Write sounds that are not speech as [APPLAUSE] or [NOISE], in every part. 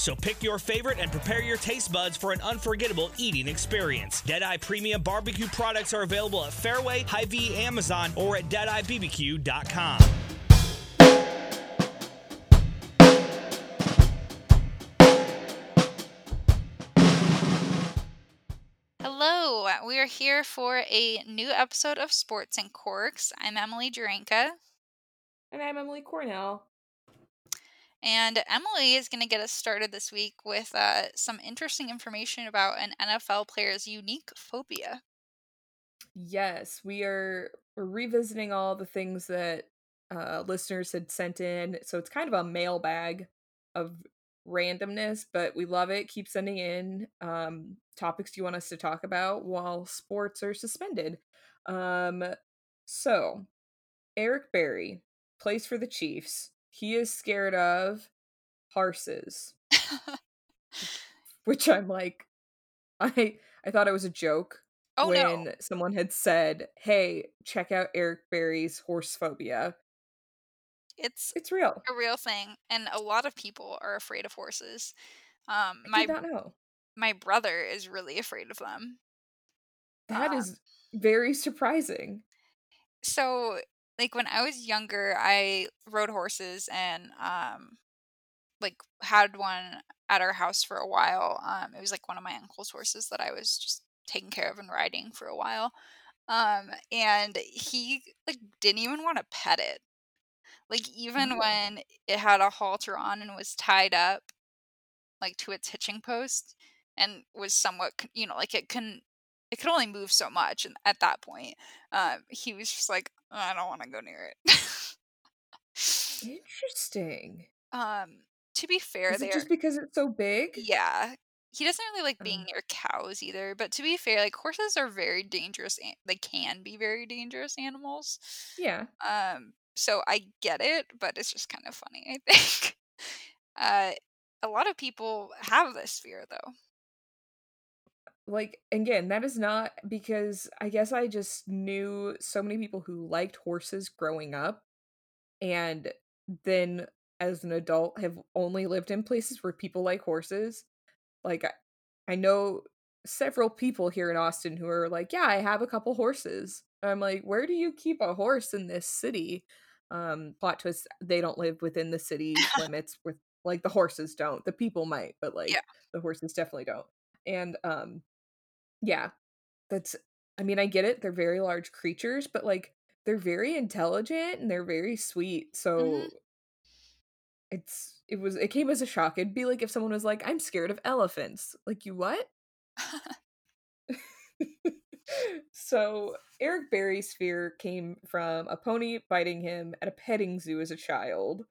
So pick your favorite and prepare your taste buds for an unforgettable eating experience. Deadeye Premium Barbecue products are available at Fairway, Hy-Vee, Amazon, or at DeadeyeBBQ.com. Hello, we are here for a new episode of Sports and Corks. I'm Emily Duranka. And I'm Emily Cornell. And Emily is going to get us started this week with uh, some interesting information about an NFL player's unique phobia. Yes, we are revisiting all the things that uh, listeners had sent in. So it's kind of a mailbag of randomness, but we love it. Keep sending in um, topics you want us to talk about while sports are suspended. Um, so Eric Berry plays for the Chiefs he is scared of horses. [LAUGHS] Which I'm like, I I thought it was a joke oh, when no. someone had said, "Hey, check out Eric Berry's horse phobia." It's it's real, a real thing, and a lot of people are afraid of horses. Um, I my did not know. My brother is really afraid of them. That um, is very surprising. So like when I was younger, I rode horses and um like had one at our house for a while. Um it was like one of my uncle's horses that I was just taking care of and riding for a while. Um and he like didn't even want to pet it. Like even when it had a halter on and was tied up like to its hitching post and was somewhat you know like it can it could only move so much and at that point um, he was just like i don't want to go near it. Interesting. [LAUGHS] Um to be fair there just because it's so big? Yeah he doesn't really like being near cows either but to be fair like horses are very dangerous they can be very dangerous animals yeah. um so i get it but it's just kind of funny i think. [LAUGHS] Uh a lot of people have this fear though like again that is not because i guess i just knew so many people who liked horses growing up and then as an adult have only lived in places where people like horses like i, I know several people here in austin who are like yeah i have a couple horses i'm like where do you keep a horse in this city um plot twist they don't live within the city [LAUGHS] limits with like the horses don't the people might but like yeah. the horses definitely don't and um yeah. That's I mean, I get it. They're very large creatures, but like they're very intelligent and they're very sweet. So mm-hmm. it's it was it came as a shock. It'd be like if someone was like, "I'm scared of elephants." Like, "You what?" [LAUGHS] [LAUGHS] so Eric Berry's fear came from a pony biting him at a petting zoo as a child.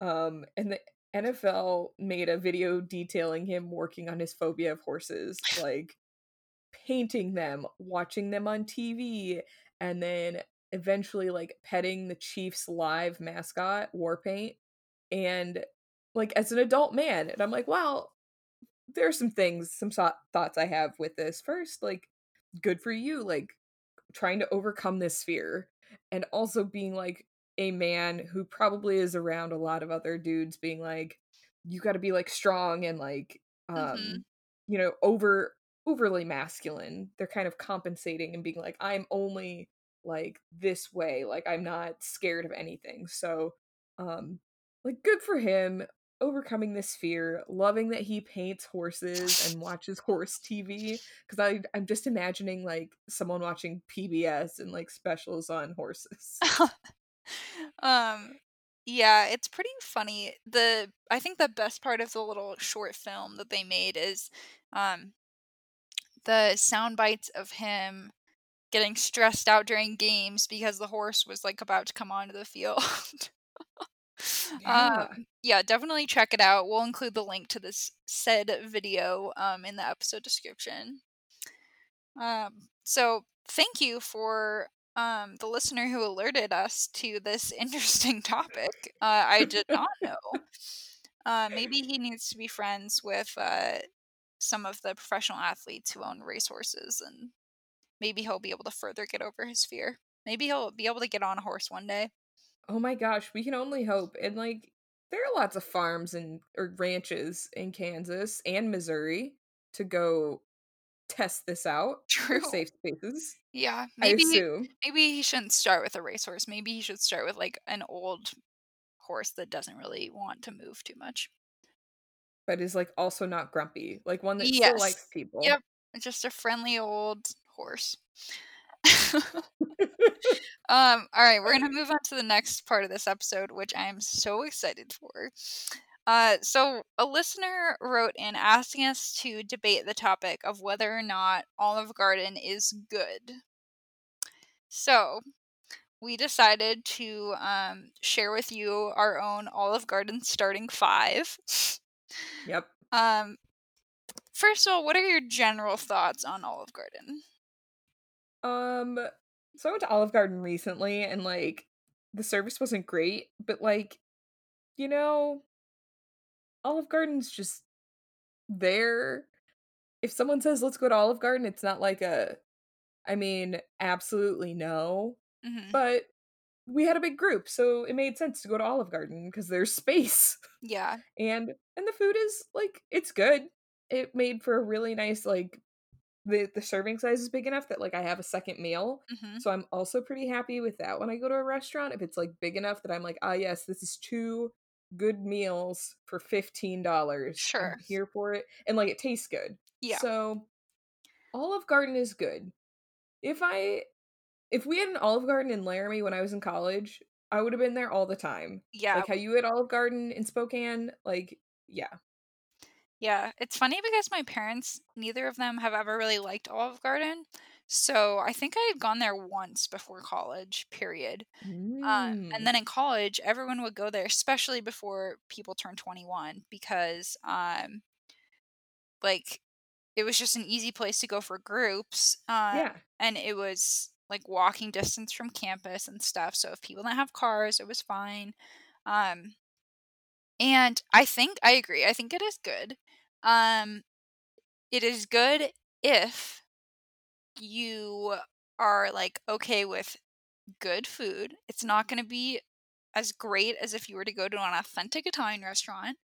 Um, and the NFL made a video detailing him working on his phobia of horses. Like painting them, watching them on TV, and then eventually like petting the Chiefs live mascot, Warpaint. And like as an adult man, and I'm like, wow, there are some things, some so- thoughts I have with this. First, like, good for you, like trying to overcome this fear, and also being like a man who probably is around a lot of other dudes being like, you got to be like strong and like, um, mm-hmm. you know, over overly masculine. They're kind of compensating and being like, I'm only like this way, like I'm not scared of anything. So, um, like good for him overcoming this fear, loving that he paints horses and watches [LAUGHS] horse TV. Because I I'm just imagining like someone watching PBS and like specials on horses. [LAUGHS] um yeah, it's pretty funny. The I think the best part of the little short film that they made is um the sound bites of him getting stressed out during games because the horse was like about to come onto the field. [LAUGHS] Yeah. Um, yeah, definitely check it out. We'll include the link to this said video um, in the episode description. Um, so thank you for um, the listener who alerted us to this [LAUGHS] interesting topic. Uh, I did not [LAUGHS] know. Uh, maybe he needs to be friends with uh, some of the professional athletes who own racehorses, and maybe he'll be able to further get over his fear. Maybe he'll be able to get on a horse one day. Oh my gosh, we can only hope. And like there are lots of farms and or ranches in Kansas and Missouri to go test this out. True. safe spaces. Yeah, maybe assume. maybe he shouldn't start with a racehorse. Maybe he should start with like an old horse that doesn't really want to move too much. But is like also not grumpy. Like one that still likes people. Yep. Just a friendly old horse. [LAUGHS] [LAUGHS] um, all right, we're gonna [LAUGHS] move on to the next part of this episode, which I am so excited for. Uh, so a listener wrote in asking us to debate the topic of whether or not Olive Garden is good. So we decided to um, share with you our own Olive Garden starting five. Yep. Um, first of all, what are your general thoughts on Olive Garden? Um so I went to Olive Garden recently and like the service wasn't great, but like you know, Olive Garden's just there. If someone says let's go to Olive Garden, it's not like a I mean, absolutely no, hmm but we had a big group, so it made sense to go to Olive Garden because there's [LAUGHS] space. Yeah. And and the food is like it's good. It made for a really nice like the the serving size is big enough that like I have a second meal. hmm So I'm also pretty happy with that when I go to a restaurant. If it's like big enough that I'm like, ah yes, this is two good meals for fifteen dollars. Sure. I'm here for it. And like it tastes good. Yeah. So Olive Garden is good. If I if we had an Olive Garden in Laramie when I was in college, I would have been there all the time. Yeah. Like how you had Olive Garden in Spokane, like yeah. Yeah, it's funny because my parents, neither of them have ever really liked Olive Garden. So I think I had gone there once before college, period. Um, Mm. and then in college, everyone would go there, especially before people turn 21, because um, like it was just an easy place to go for groups. Uh, yeah. and it was like walking distance from campus and stuff. So if people didn't have cars, it was fine. Um, and I think I agree. I think it is good. Um, it is good if you are like okay with good food. It's not going to be as great as if you were to go to an authentic Italian restaurant,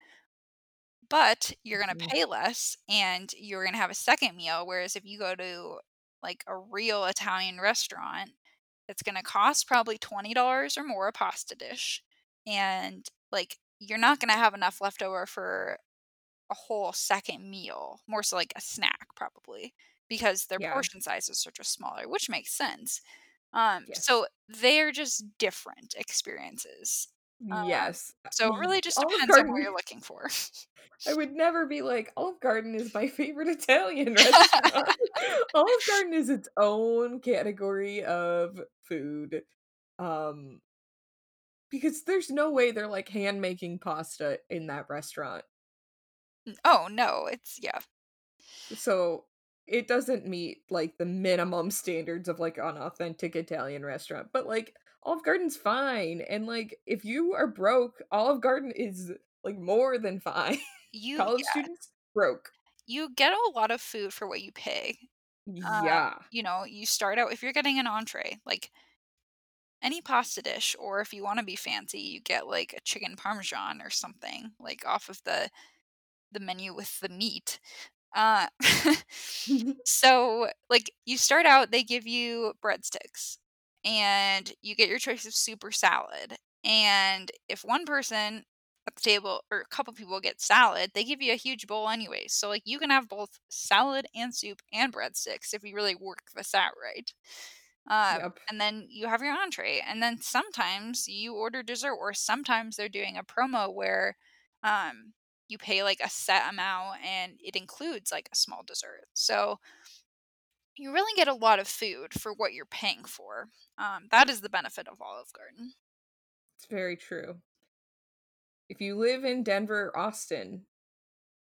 but you're going to Mhm. pay less and you're going to have a second meal. Whereas if you go to like a real Italian restaurant, it's going to cost probably $20 or more a pasta dish. And like you're not going to have enough left over for a whole second meal, more so like a snack probably, because their Yeah. portion sizes are just smaller, which makes sense. Um, Yes. so they're just different experiences. Um, Yes. so it really just Olive depends on what you're looking for. I would never be like Olive Garden is my [LAUGHS] favorite Italian [LAUGHS] restaurant. Olive Garden is its own category of food. Um because there's no way they're like hand making pasta in that restaurant. oh no, it's yeah, So it doesn't meet like the minimum standards of like an authentic Italian restaurant. But like Olive Garden's fine. And like if you are broke, Olive Garden is like more than fine. [LAUGHS] you College yeah, students broke. you get a lot of food for what you pay. Uh, Yeah. you know, you start out if you're getting an entree, like any pasta dish, or if you want to be fancy, you get like a chicken parmesan or something, like off of the the menu with the meat. Uh, [LAUGHS] [LAUGHS] so like you start out, they give you breadsticks, and you get your choice of soup or salad. And if one person at the table or a couple people get salad, they give you a huge bowl anyways. So like you can have both salad and soup and breadsticks if you really work this out right. Um, Yep. and then you have your entree, and then sometimes you order dessert, or sometimes they're doing a promo where um, you pay like a set amount and it includes like a small dessert. So you really get a lot of food for what you're paying for. Um, that is the benefit of Olive Garden. It's very true. if you live in Denver or Austin,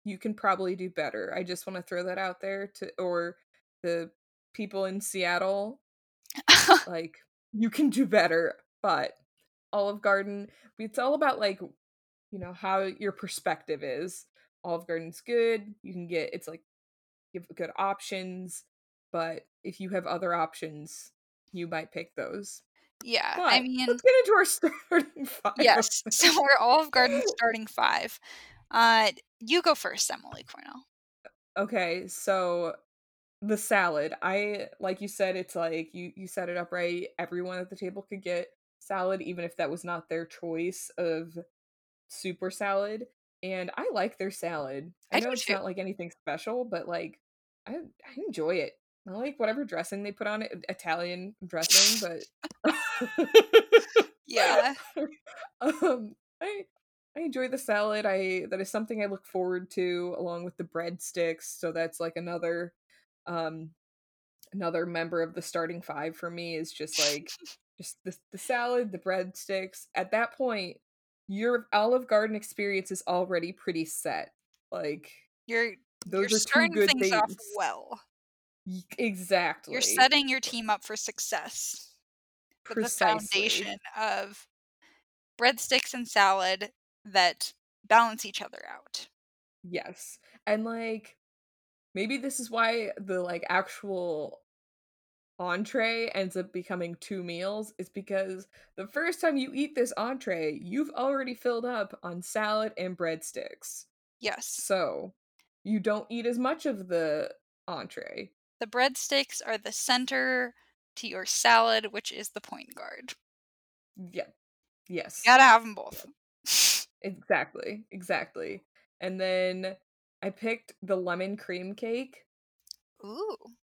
you can probably do better. I just want to throw that out there to or the people in Seattle [LAUGHS] like you can do better, but Olive Garden, it's all about like you know how your perspective is. Olive Garden's good. You can get it's like you have good options, but if you have other options, you might pick those. Yeah, But I mean, let's get into our [LAUGHS] starting five. yes. [LAUGHS] So we're Olive Garden [LAUGHS] starting five. Uh, you go first, Emily Cornell. Okay, so the salad. I like you said it's like you you set it up right. Everyone at the table could get salad even if that was not their choice of super salad. And I like their salad. I I know it's too. not like anything special, but like I I enjoy it. I like whatever dressing they put on it, Italian dressing, but [LAUGHS] [LAUGHS] Yeah. um I I enjoy the salad. I that is something I look forward to along with the breadsticks. So that's like another um another member of the starting five for me is just like just the the salad, the breadsticks. At that point, your Olive Garden experience is already pretty set. Like You're those you're are two starting good things things. off well. Exactly. You're setting your team up for success. With the foundation of breadsticks and salad that balance each other out. Yes. And like maybe this is why the like actual entree ends up becoming two meals is because the first time you eat this entree, you've already filled up on salad and breadsticks. Yes. So, you don't eat as much of the entree. The breadsticks are the center to your salad, which is the point guard. Yeah. Yes. Gotta have them both. Exactly. Exactly. And then I picked the lemon cream cake Ooh.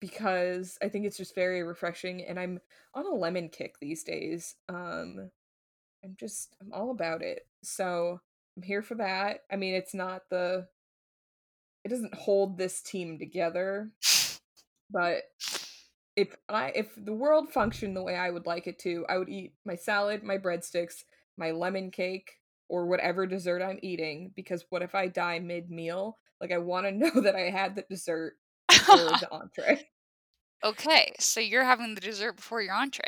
because I think it's just very refreshing and I'm on a lemon kick these days. Um I'm just I'm all about it. So, I'm here for that. I mean, it's not the it doesn't hold this team together, but if I if the world functioned the way I would like it to, I would eat my salad, my breadsticks, my lemon cake, or whatever dessert I'm eating because what if I die mid-meal? Like I want to [LAUGHS] know that I had the dessert before the [LAUGHS] entree. okay, so you're having the dessert before your entree.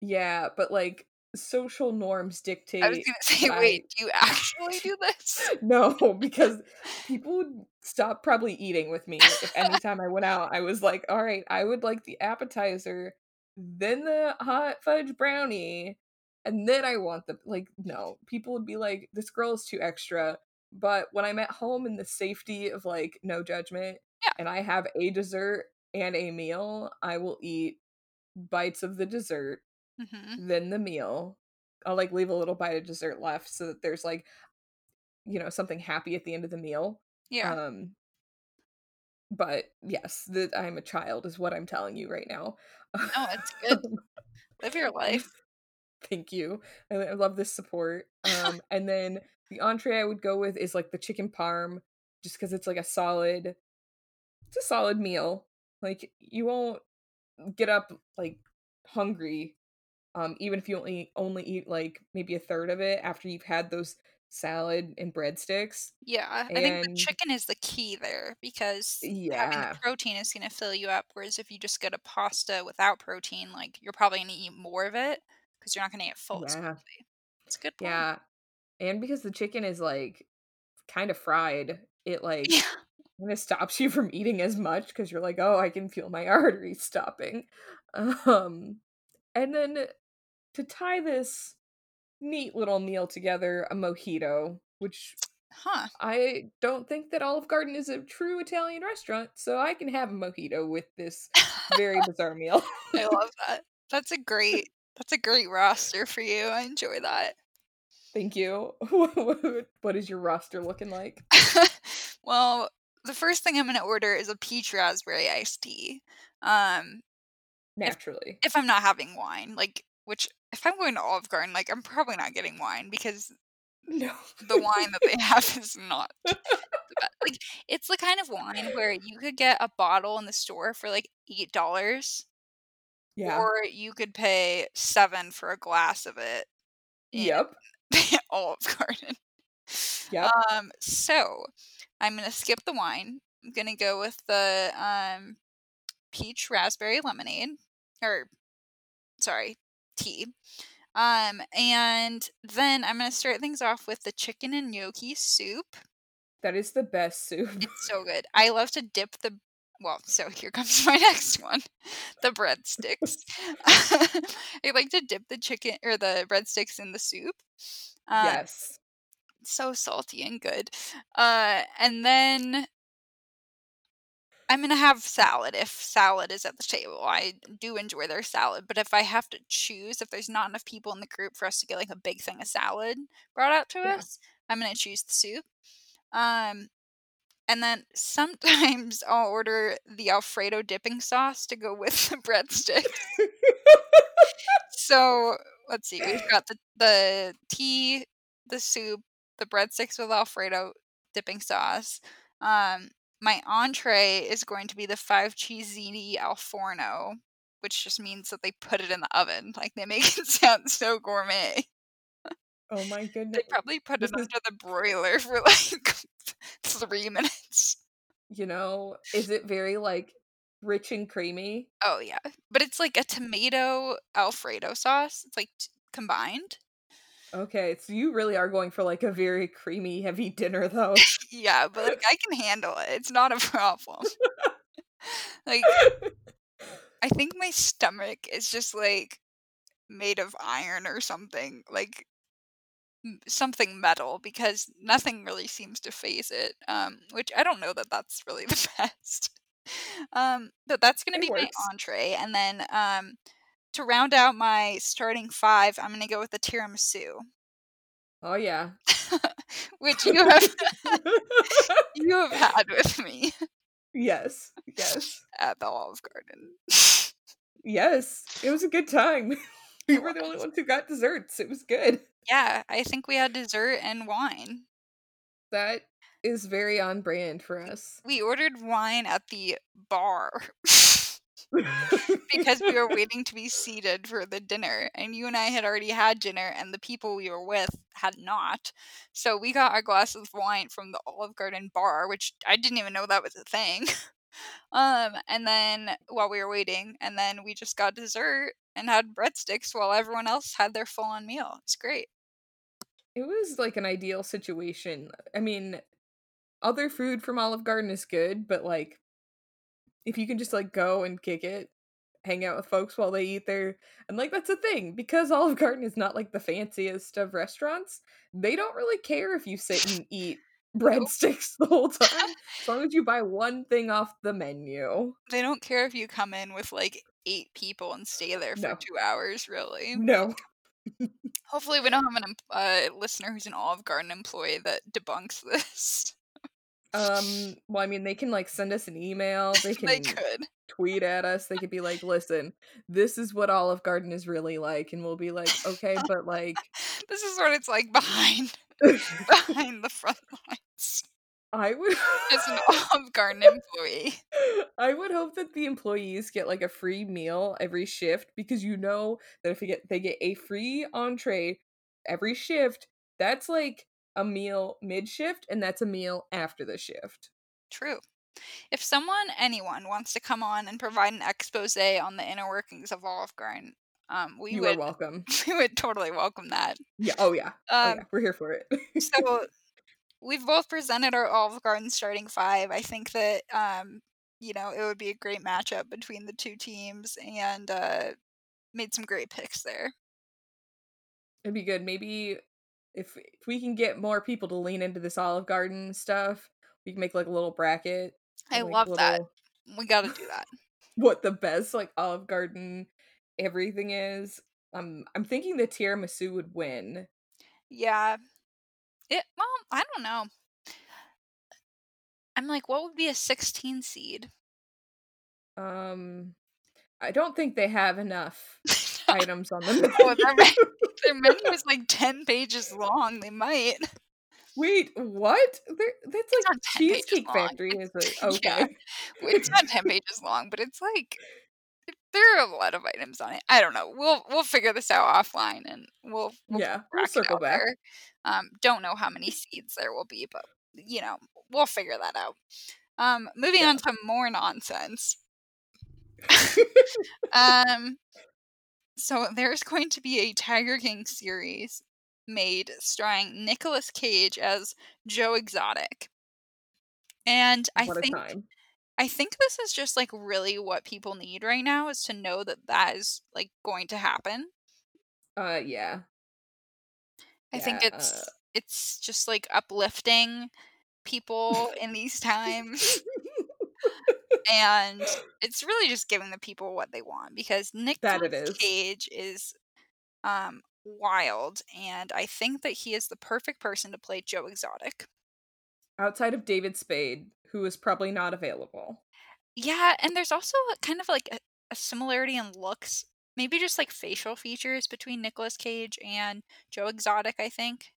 Yeah, but like social norms dictate I was gonna [LAUGHS] say, that I- wait, do you actually do this? [LAUGHS] no, because people would stop probably eating with me if anytime I went out, I was like, all right, I would like the appetizer, then the hot fudge brownie, and then I want the like no. People would be like, this girl is too extra. But when I'm at home in the safety of like no judgment, Yeah. and I have a dessert and a meal, I will eat bites of the dessert hmm then the meal. I'll like leave a little bite of dessert left so that there's like you know something happy at the end of the meal. Yeah. Um but yes, that I'm a child is what I'm telling you right now. No, it's [LAUGHS] good. Live your life. Thank you. I, I love this support. Um [LAUGHS] and then the entree I would go with is like the chicken parm just cuz it's like a solid it's a solid meal. Like you won't get up like hungry um even if you only only eat like maybe a third of it after you've had those salad and breadsticks. Yeah, I think the chicken is the key there because yeah. having the protein is going to fill you up. Whereas if you just get a pasta without protein, like you're probably going to eat more of it because you're not going to get full Yeah. It's a good point. Yeah. And because the chicken is like kind of fried, it [LAUGHS] like Yeah. kind of stops you from eating as much because you're like, oh, I can feel my [LAUGHS] arteries stopping. Um, and then to tie this neat little meal together, a mojito, which Huh. I don't think that Olive Garden is a true Italian restaurant, so I can have a mojito with this very [LAUGHS] bizarre meal. I love that. That's a great. That's a great roster for you. I enjoy that. Thank you. [LAUGHS] what is your roster looking like? [LAUGHS] well, the first thing I'm going to order is a peach raspberry iced tea. Um, Naturally. if I'm not having wine, like which if I'm going to Olive Garden, like I'm probably not getting wine because No. the wine that they have [LAUGHS] is not. Like it's the kind of wine where you could get a bottle in the store for like eight dollars, Yeah. or you could pay seven for a glass of it. Yep. [LAUGHS] Olive Garden. Yep. Um, so I'm gonna skip the wine. I'm gonna go with the um peach raspberry lemonade, or sorry, tea. Um, and then I'm gonna start things off with the chicken and gnocchi soup. That is the best soup. It's so good. I love to dip the well, so here comes [LAUGHS] my next one. The breadsticks. [LAUGHS] [LAUGHS] I like to dip the chicken or the breadsticks in the soup. Um, yes. so salty and good. Uh, and then I'm gonna have salad if salad is at the table. I do enjoy their salad, but if I have to choose, if there's not enough people in the group for us to get like a big thing of salad brought out to Yeah. us, I'm gonna choose the soup. Um, and then sometimes [LAUGHS] I'll order the Alfredo dipping sauce to go with the breadstick. So let's see, we've got the the tea, the soup, the breadsticks with Alfredo dipping sauce. Um, my entree is going to be the five cheese ziti al forno, which just means that they put it in the oven. Like they make it [LAUGHS] sound so gourmet. oh my [LAUGHS] goodness. They probably put it under the broiler for [LAUGHS] like three minutes. You know, is it very like rich and creamy? Oh yeah, but it's like a tomato Alfredo sauce. It's like t- combined. Okay, so you really are going for like a very creamy, heavy dinner though. [LAUGHS] Yeah, but like I [LAUGHS] can handle it. It's not a [LAUGHS] problem. like I think my stomach is just like made of iron or something, like something metal because nothing really seems to phase it. Um, which I don't know that that's really the best. Um, but that's gonna It be my entree, and then um, to round out my starting five, I'm gonna go with the tiramisu, oh yeah. [LAUGHS] which you have [LAUGHS] [LAUGHS] you have had with me yes. Yes. at the Olive Garden. Yes. It was a good time. we were the only ones who got desserts. It was good. Yeah, I think we had dessert and wine. That is very on brand for us. We ordered wine at the bar because we were [LAUGHS] waiting to be seated for the dinner. And you and I had already had dinner, and the people we were with had not. So we got our glass of wine from the Olive Garden bar, which I didn't even know that was a thing. [LAUGHS] um, and then while we were waiting, and then we just got dessert and had breadsticks while everyone else had their full on meal. It's great. It was like an ideal situation. I mean, other food from Olive Garden is good, but like if you can just like go and kick it, hang out with folks while they eat there, and like that's a thing because Olive Garden is not like the fanciest of restaurants. They don't really care if you sit and eat [LAUGHS] breadsticks the whole time, [LAUGHS] as long as you buy one thing off the menu. They don't care if you come in with like eight people and stay there for No. two hours, really. No, [LAUGHS] Hopefully, we don't have a uh, listener who's an Olive Garden employee that debunks this. Um, well, I mean, they can like send us an email. They [LAUGHS] can they could. tweet at us. They could be like, "Listen, this is what Olive Garden is really like," and we'll be like, "Okay, [LAUGHS] but like, This is what it's like behind [LAUGHS] behind the front lines I would, as an Olive Garden employee. I would hope that the employees get like a free meal every shift because you know that if they get they get a free entree every shift, that's like a meal mid shift, and that's a meal after the shift. True. If someone, anyone, wants to come on and provide an expose on the inner workings of Olive Garden, um, we you would are welcome. [LAUGHS] we would totally welcome that. Yeah. Oh yeah. oh Um, yeah. We're here for it. [LAUGHS] so we've both presented our Olive Garden starting five. I think that um, you know it would be a great matchup between the two teams, and uh, made some great picks there. It'd be good. Maybe if if we can get more people to lean into this Olive Garden stuff, we can make like a little bracket. I like, love that. We got to do that. [LAUGHS] What the best like Olive Garden everything is. Um, I'm thinking the tiramisu would win. Yeah. It well, I don't know. I'm like, what would be a 16 seed? Um, I don't think they have enough items on the menu. Oh, their, me- [LAUGHS] their menu is like 10 pages long. They might. Wait, what? There, that's like 10 pages Cheesecake. Factory, is it? [LAUGHS] Okay. Well, It's not 10 pages long, but it's like there are a lot of items on it. I don't know. We'll we'll figure this out offline, and we'll, we'll yeah, we'll circle back. There. Um, don't know how many seeds there will be, but you know, we'll figure that out. Um, moving yeah. on to more nonsense. [LAUGHS] um, so there's going to be a Tiger King series made starring Nicolas Cage as Joe Exotic. And I what think I think this is just like really what people need right now is to know that that is like going to happen. Uh yeah. I yeah, think it's uh... it's just like uplifting people in these [LAUGHS] times. [LAUGHS] and it's really just giving the people what they want because Nicolas Cage is um wild and I think that he is the perfect person to play Joe Exotic. Outside of David Spade, who is probably not available. Yeah, and there's also kind of like a, a similarity in looks, maybe just like facial features between Nicolas Cage and Joe Exotic, I think.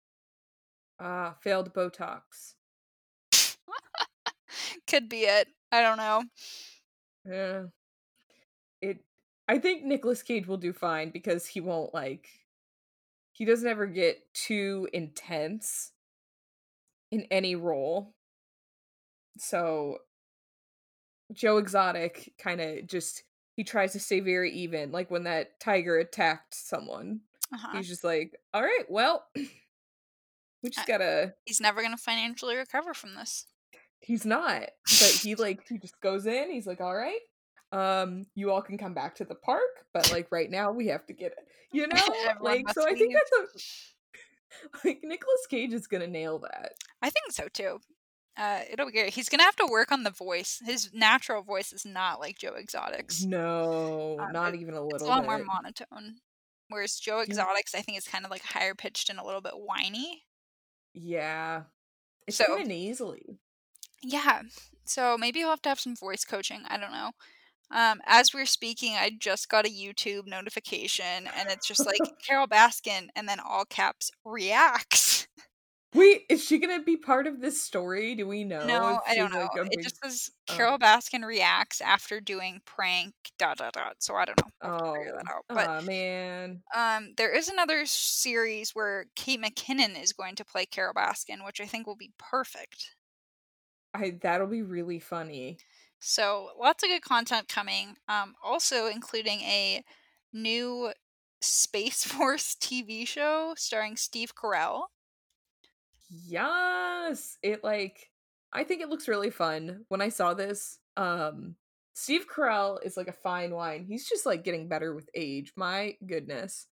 Ah, uh, failed Botox. [LAUGHS] Could be it. I don't know. Yeah. It I think Nicolas Cage will do fine because he won't like he doesn't ever get too intense in any role. So Joe Exotic kind of just he tries to stay very even. Like when that tiger attacked someone, uh-huh. he's just like, "All right, well, [CLEARS THROAT] we just gotta." He's never gonna financially recover from this. He's not, but he [LAUGHS] like he just goes in. He's like, "All right, um, you all can come back to the park, but like right now we have to get it." You [LAUGHS] know, like so. I think that's a [LAUGHS] like Nicolas Cage is gonna nail that. I think so too. Uh, it'll be great. He's gonna have to work on the voice. His natural voice is not like Joe Exotic's. No, um, not it, even a little. Bit. It's a lot bit. more monotone. Whereas Joe Exotic's, I think, is kind of like higher pitched and a little bit whiny. Yeah, it's so, easily. Yeah, so maybe you'll have to have some voice coaching. I don't know. Um, as we're speaking, I just got a YouTube notification, and it's just like [LAUGHS] Carole Baskin, and then all caps reacts. [LAUGHS] Wait, is she gonna be part of this story? Do we know? No, I don't know. Like it just says oh. Carole Baskin reacts after doing prank dot dot dot. So I don't know. I'll oh, figure that out. But oh, man, um, there is another series where Kate McKinnon is going to play Carole Baskin, which I think will be perfect. I that'll be really funny. So lots of good content coming. Um, also including a new Space [LAUGHS] Force TV show starring Steve Carell. Yes, it like I think it looks really fun. When I saw this, um Steve Carell is like a fine wine. He's just like getting better with age. My goodness.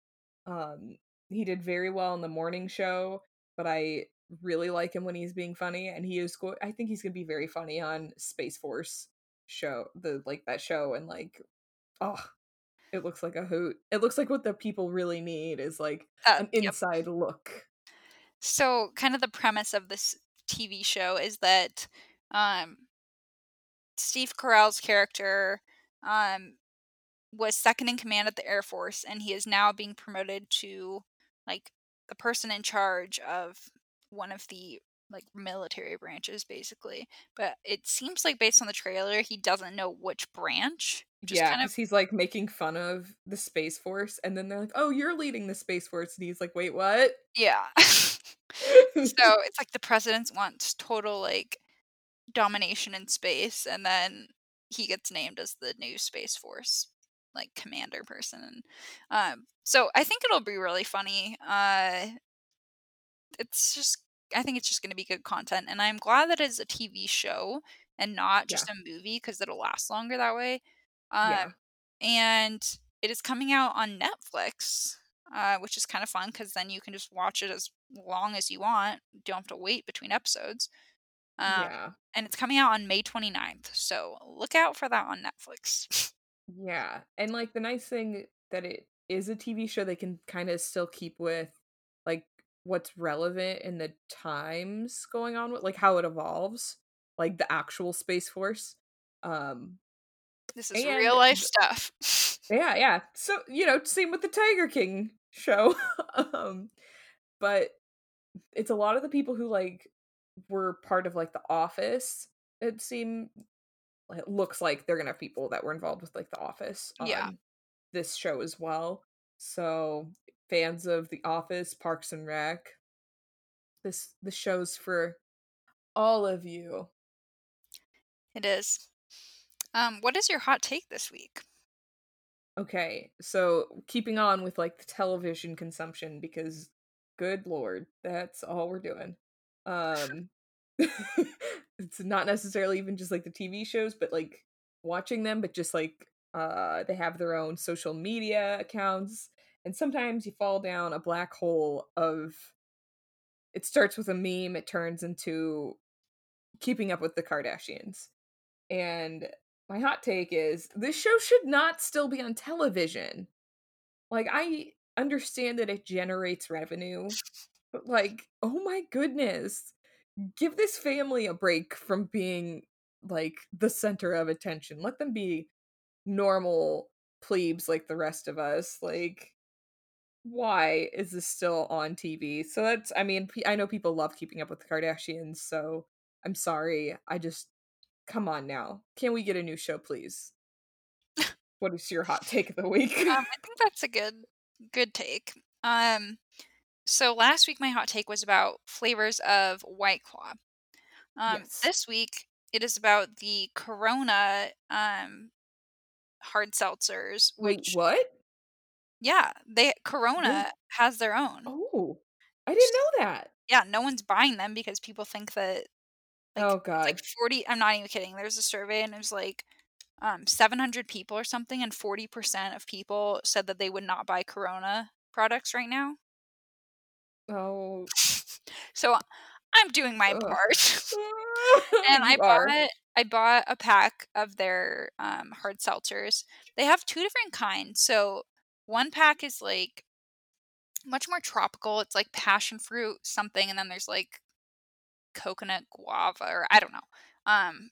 Um he did very well in the morning show, but I really like him when he's being funny and he is go- I think he's going to be very funny on Space Force show, the like that show and like oh, it looks like a hoot. It looks like what the people really need is like uh, an inside yep. look so, kind of the premise of this TV show is that um, Steve Carell's character um, was second in command at the Air Force, and he is now being promoted to like the person in charge of one of the like military branches basically but it seems like based on the trailer he doesn't know which branch yeah because kind of... he's like making fun of the space force and then they're like oh you're leading the space force and he's like wait what? Yeah. [LAUGHS] So [LAUGHS] it's like the president wants total like domination in space and then he gets named as the new space force like commander person um so i think it'll be really funny uh it's just i think it's just going to be good content and i'm glad that it's a tv show and not just yeah. a movie because it'll last longer that way um yeah. and it is coming out on netflix uh, which is kind of fun because then you can just watch it as long as you want. You don't have to wait between episodes. Um, yeah. And it's coming out on May 29th. So look out for that on Netflix. [LAUGHS] yeah. And like the nice thing that it is a TV show, they can kind of still keep with like what's relevant in the times going on with like how it evolves, like the actual Space Force. Um, this is real life stuff. [LAUGHS] yeah, yeah. So, you know, same with the Tiger King show. [LAUGHS] um, but it's a lot of the people who like were part of like the office it seem it looks like they're gonna have people that were involved with like The Office on Yeah. this show as well. So fans of The Office, Parks and Rec, this the show's for all of you. It is. Um, what is your hot take this week? Okay, so keeping on with like the television consumption because good lord, that's all we're doing. Um [LAUGHS] it's not necessarily even just like the TV shows, but like watching them, but just like uh they have their own social media accounts and sometimes you fall down a black hole of it starts with a meme, it turns into keeping up with the Kardashians. And my hot take is this show should not still be on television. Like I understand that it generates revenue, but like, oh my goodness. Give this family a break from being like the center of attention. Let them be normal plebes like the rest of us. Like why is this still on TV? So that's I mean, I know people love keeping up with the Kardashians, so I'm sorry. I just come on now. Can we get a new show, please? what is your hot take of the week? Um, I think that's a good good take. Um, so last week my hot take was about flavors of White Claw. Um, Yes. this week it is about the Corona um hard seltzers. Wait, Which, what? Yeah, they Corona has their own. Oh, I didn't know that. Yeah, no one's buying them because people think that like oh god. like 40 i'm not even kidding there's a survey and it was like um 700 people or something and 40% of people said that they would not buy corona products right now oh. [LAUGHS] so i'm doing my Ugh. part [LAUGHS] [LAUGHS] and i You are. bought i bought a pack of their um hard seltzers they have two different kinds so one pack is like much more tropical it's like passion fruit something and then there's like coconut guava or i don't know um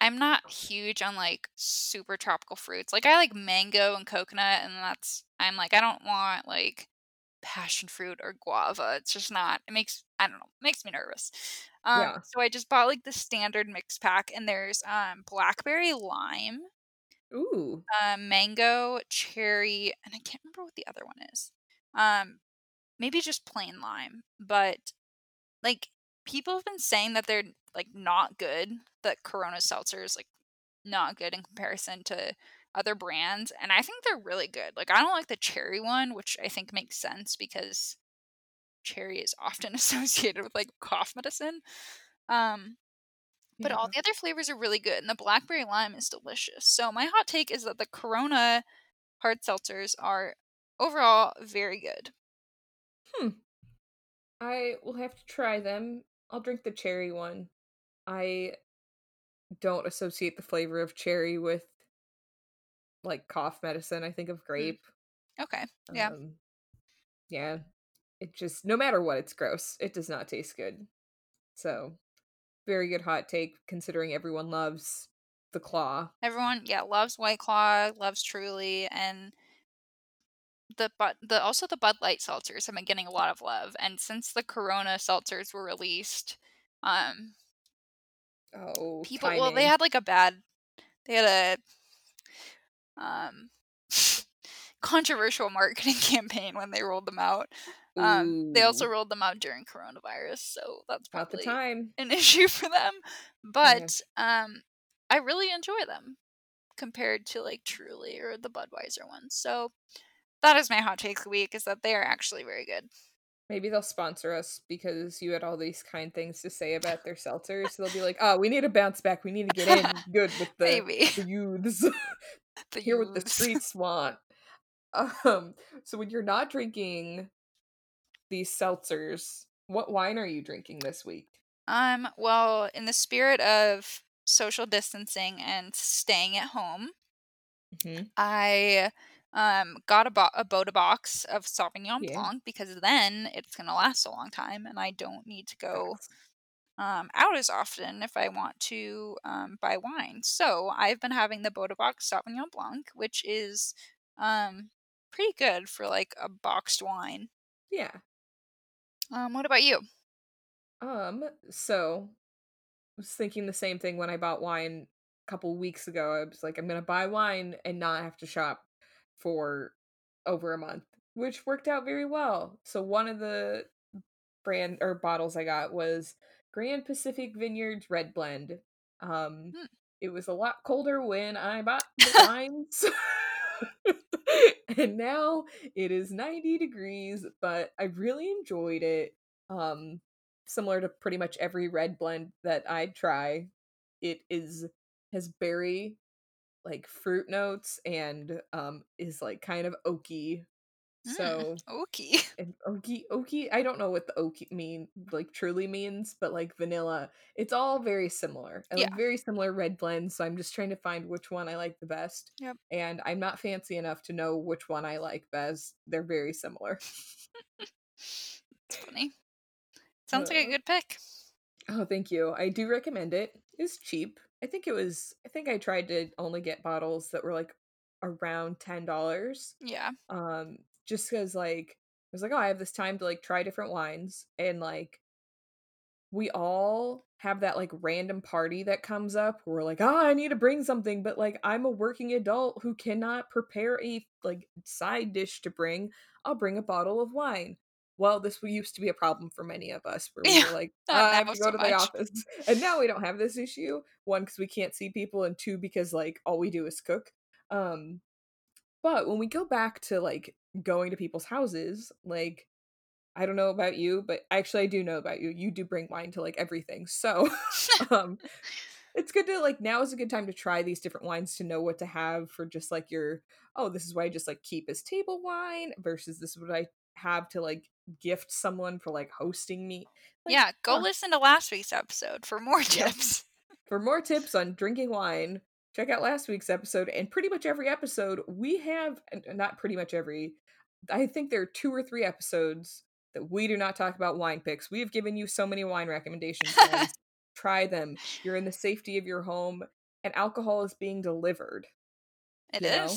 i'm not huge on like super tropical fruits like i like mango and coconut and that's i'm like i don't want like passion fruit or guava it's just not it makes i don't know makes me nervous um Yeah. so i just bought like the standard mix pack and there's um blackberry lime Ooh. um mango cherry and i can't remember what the other one is. Um maybe just plain lime but like people have been saying that they're like not good that corona seltzer is like not good in comparison to other brands and i think they're really good. Like i don't like the cherry one which i think makes sense because cherry is often [LAUGHS] associated with like cough medicine. Um but all the other flavors are really good and the blackberry lime is delicious so my hot take is that the corona hard seltzers are overall very good Hmm. I will have to try them. I'll drink the cherry one. I don't associate the flavor of cherry with like cough medicine. I think of grape. okay yeah Um, yeah. It just no matter what, it's gross. It does not taste good. So, very good hot take considering everyone loves the claw. Everyone, yeah, loves White Claw, loves Truly, and the but the also the Bud Light seltzers have been getting a lot of love. And since the Corona seltzers were released, um, Oh, people well they had like a bad, they had a um [LAUGHS] controversial marketing [LAUGHS] campaign when they rolled them out. Um, they also rolled them out during coronavirus, so that's probably time. an [LAUGHS] issue for them. But um, I really enjoy them compared to like Truly or the Budweiser ones. So that is my hot take of the week: is that they are actually very good. Maybe they'll sponsor us because you had all these kind things to say about their [LAUGHS] seltzers. So they'll be like, "Oh, we need to bounce back. We need to get in [LAUGHS] good with the, Maybe the youths. the Hear what the streets want." Um, so when you're not drinking these seltzers, what wine are you drinking this week? Um. Well, in the spirit of social distancing and staying at home, Mm-hmm. I um got a, bo- a Bota box of Sauvignon Yeah. Blanc because then it's gonna last a long time, and I don't need to go um, out as often if I want to um, buy wine. So I've been having the Bota Box Sauvignon Blanc, which is um, pretty good for like a boxed wine. Yeah. Um, what about you? Um, so I was thinking the same thing when I bought wine a couple weeks ago. I was like, I'm gonna buy wine and not have to shop for over a month, which worked out very well. So one of the brand or bottles I got was Grand Pacific Vineyards Red Blend. Um, Hmm. it was a lot colder when I bought the [LAUGHS] wines. [LAUGHS] [LAUGHS] and now it is 90 degrees, but I really enjoyed it. Um, similar to pretty much every red blend that I try, it is has berry like fruit notes and um is like kind of oaky. So Mm, okay. [LAUGHS] and oaky oaky i don't know what the oaky mean like truly means but like vanilla it's all very similar I like Yeah. very similar red blends so i'm just trying to find which one i like the best Yep. and i'm not fancy enough to know which one i like best they're very similar It's funny. Sounds like a good pick. oh thank you i do recommend it it's cheap i think it was i think i tried to only get bottles that were like around ten dollars Yeah. um just because like i was like oh i have this time to like try different wines and like we all have that like random party that comes up where we're like oh i need to bring something but like i'm a working adult who cannot prepare a like side dish to bring. I'll bring a bottle of wine. Well this used to be a problem for many of us where we were like [LAUGHS] "Ah, i have to go so to the much." office and now we don't have this issue one because we can't see people and two because like all we do is cook. Um but when we go back to like going to people's houses, like I don't know about you, but actually I do know about you. You do bring wine to like everything. So [LAUGHS] um it's good to like now is a good time to try these different wines to know what to have for just like your oh, this is why I just like keep as table wine versus this is what I have to like gift someone for like hosting me. Like, yeah. Go huh. listen to last week's episode for more [LAUGHS] tips. For more tips on drinking wine, check out last week's episode. And pretty much every episode, we have not pretty much every, I think there are two or three episodes that we do not talk about wine picks. We have given you so many wine recommendations. [LAUGHS] Try them. You're in the safety of your home, and alcohol is being delivered. It You know.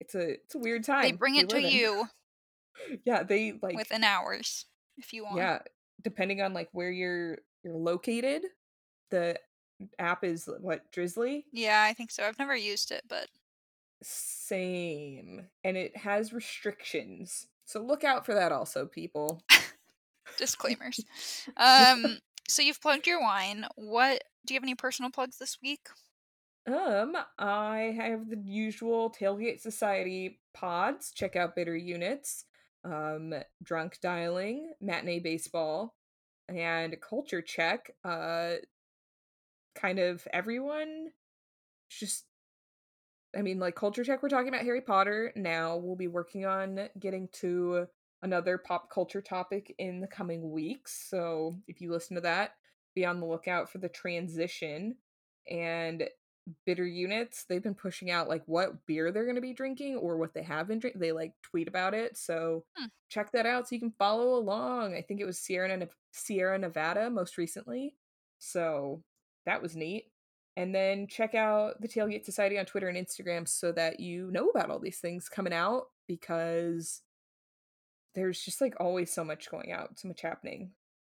It's a it's a weird time. They bring it to in. you [LAUGHS] Yeah, they like within hours if you want. yeah, depending on like where you're you're located. The app is what Drizly. Yeah, I think so. I've never used it, but Same. And it has restrictions. So look out for that also, people. [LAUGHS] disclaimers. [LAUGHS] um, so you've plugged your wine. What do you have any personal plugs this week? Um, I have the usual Tailgate Society pods. Check out Bitter Units, um, Drunk Dialing, Matinee Baseball, and Culture Check. Uh, kind of everyone. Just, I mean, like Culture Check, we're talking about Harry Potter now. We'll be working on getting to another pop culture topic in the coming weeks. So if you listen to that, be on the lookout for the transition. And bitter units they've been pushing out like what beer they're going to be drinking or what they have been drinking they like tweet about it so Hmm. check that out so you can follow along i think it was sierra Nev- sierra nevada most recently so that was neat and then check out the tailgate society on twitter and instagram so that you know about all these things coming out because there's just like always so much going out so much happening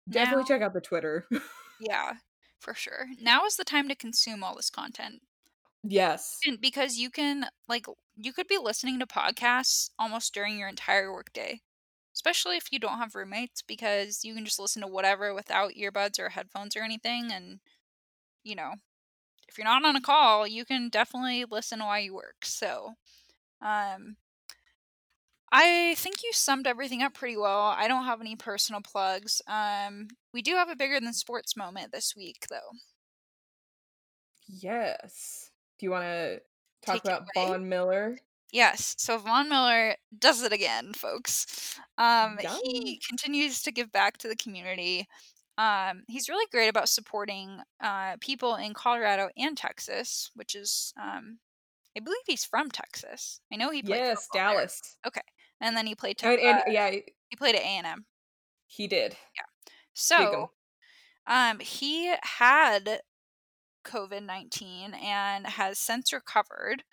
definitely Now- check out the twitter [LAUGHS] Yeah, for sure. Now is the time to consume all this content. yes And because you can like you could be listening to podcasts almost during your entire workday. Especially if you don't have roommates because you can just listen to whatever without earbuds or headphones or anything and you know, if you're not on a call, you can definitely listen while you work. So, um I think you summed everything up pretty well. I don't have any personal plugs. Um we do have a bigger than sports moment this week though. Yes. Do you want to talk Take about. Von Miller? Yes, so Von Miller does it again, folks. Um, he continues to give back to the community. Um, he's really great about supporting uh, people in Colorado and Texas, which is, um, I believe he's from Texas. I know he played Yes, Dallas. there. Dallas. and then he played. Te- And, and uh, yeah, he played at A and M. he did. Yeah. So, um, he had COVID 19 and has since recovered.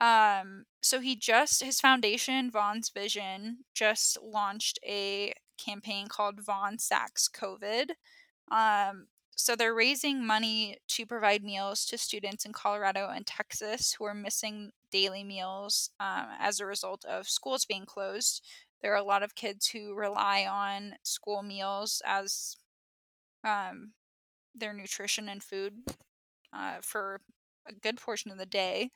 Um, so he just, his foundation, Von's Vision, just launched a campaign called Von Sacks COVID. Um, so they're raising money to provide meals to students in Colorado and Texas who are missing daily meals um, as a result of schools being closed. There are a lot of kids who rely on school meals as um, their nutrition and food uh, for a good portion of the day.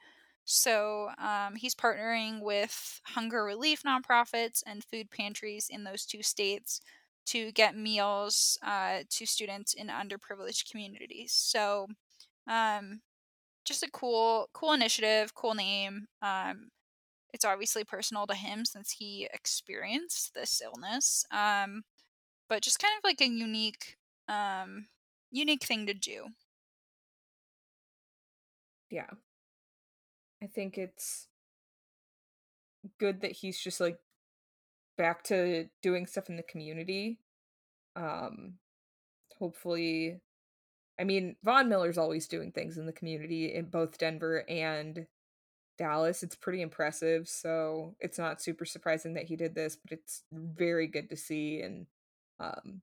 So um, he's partnering with hunger relief nonprofits and food pantries in those two states to get meals uh, to students in underprivileged communities. So, um, just a cool, cool initiative, cool name. Um, it's obviously personal to him since he experienced this illness. Um, but just kind of like a unique, um, unique thing to do. Yeah. I think it's good that he's just like back to doing stuff in the community. Um hopefully I mean, Von Miller's always doing things in the community in both Denver and Dallas. It's pretty impressive, so it's not super surprising that he did this, but it's very good to see and um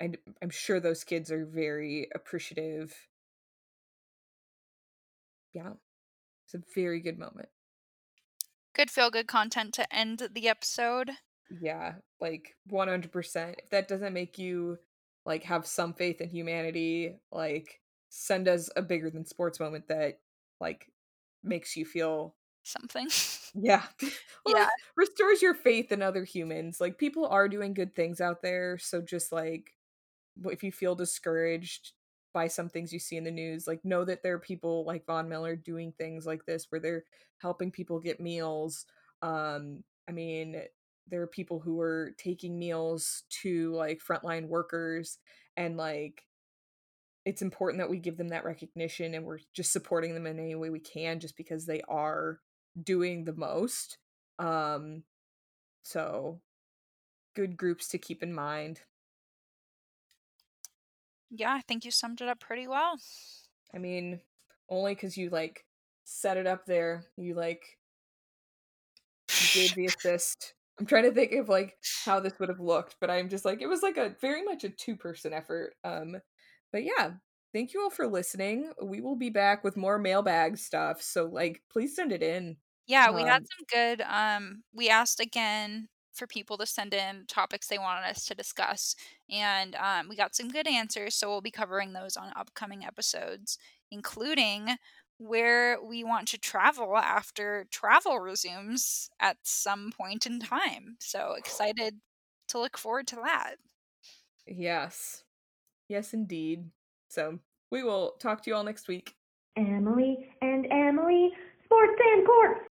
I, I'm sure those kids are very appreciative. Yeah, it's a very good moment. Good feel good content to end the episode. Yeah, like 100%. If that doesn't make you like have some faith in humanity, like send us a bigger than sports moment that like makes you feel something. [LAUGHS] Yeah. [LAUGHS] yeah. Restores your faith in other humans. Like people are doing good things out there, so just like if you feel discouraged by some things you see in the news, like know that there are people like Von Miller doing things like this where they're helping people get meals. Um I mean, there are people who are taking meals to like frontline workers and like it's important that we give them that recognition and we're just supporting them in any way we can just because they are doing the most. Um so good groups to keep in mind. Yeah, I think you summed it up pretty well. I mean, only cuz you like set it up there. You like gave the [LAUGHS] assist. I'm trying to think of like how this would have looked, but I'm just like it was like a very much a two person effort. Um but yeah, thank you all for listening. We will be back with more mailbag stuff. So like please send it in. Yeah, we um, had some good um we asked again for people to send in topics they wanted us to discuss and um, we got some good answers so we'll be covering those on upcoming episodes including where we want to travel after travel resumes at some point in time so excited to look forward to that. Yes. Yes indeed. So we will talk to you all next week. Emily and emily sports and court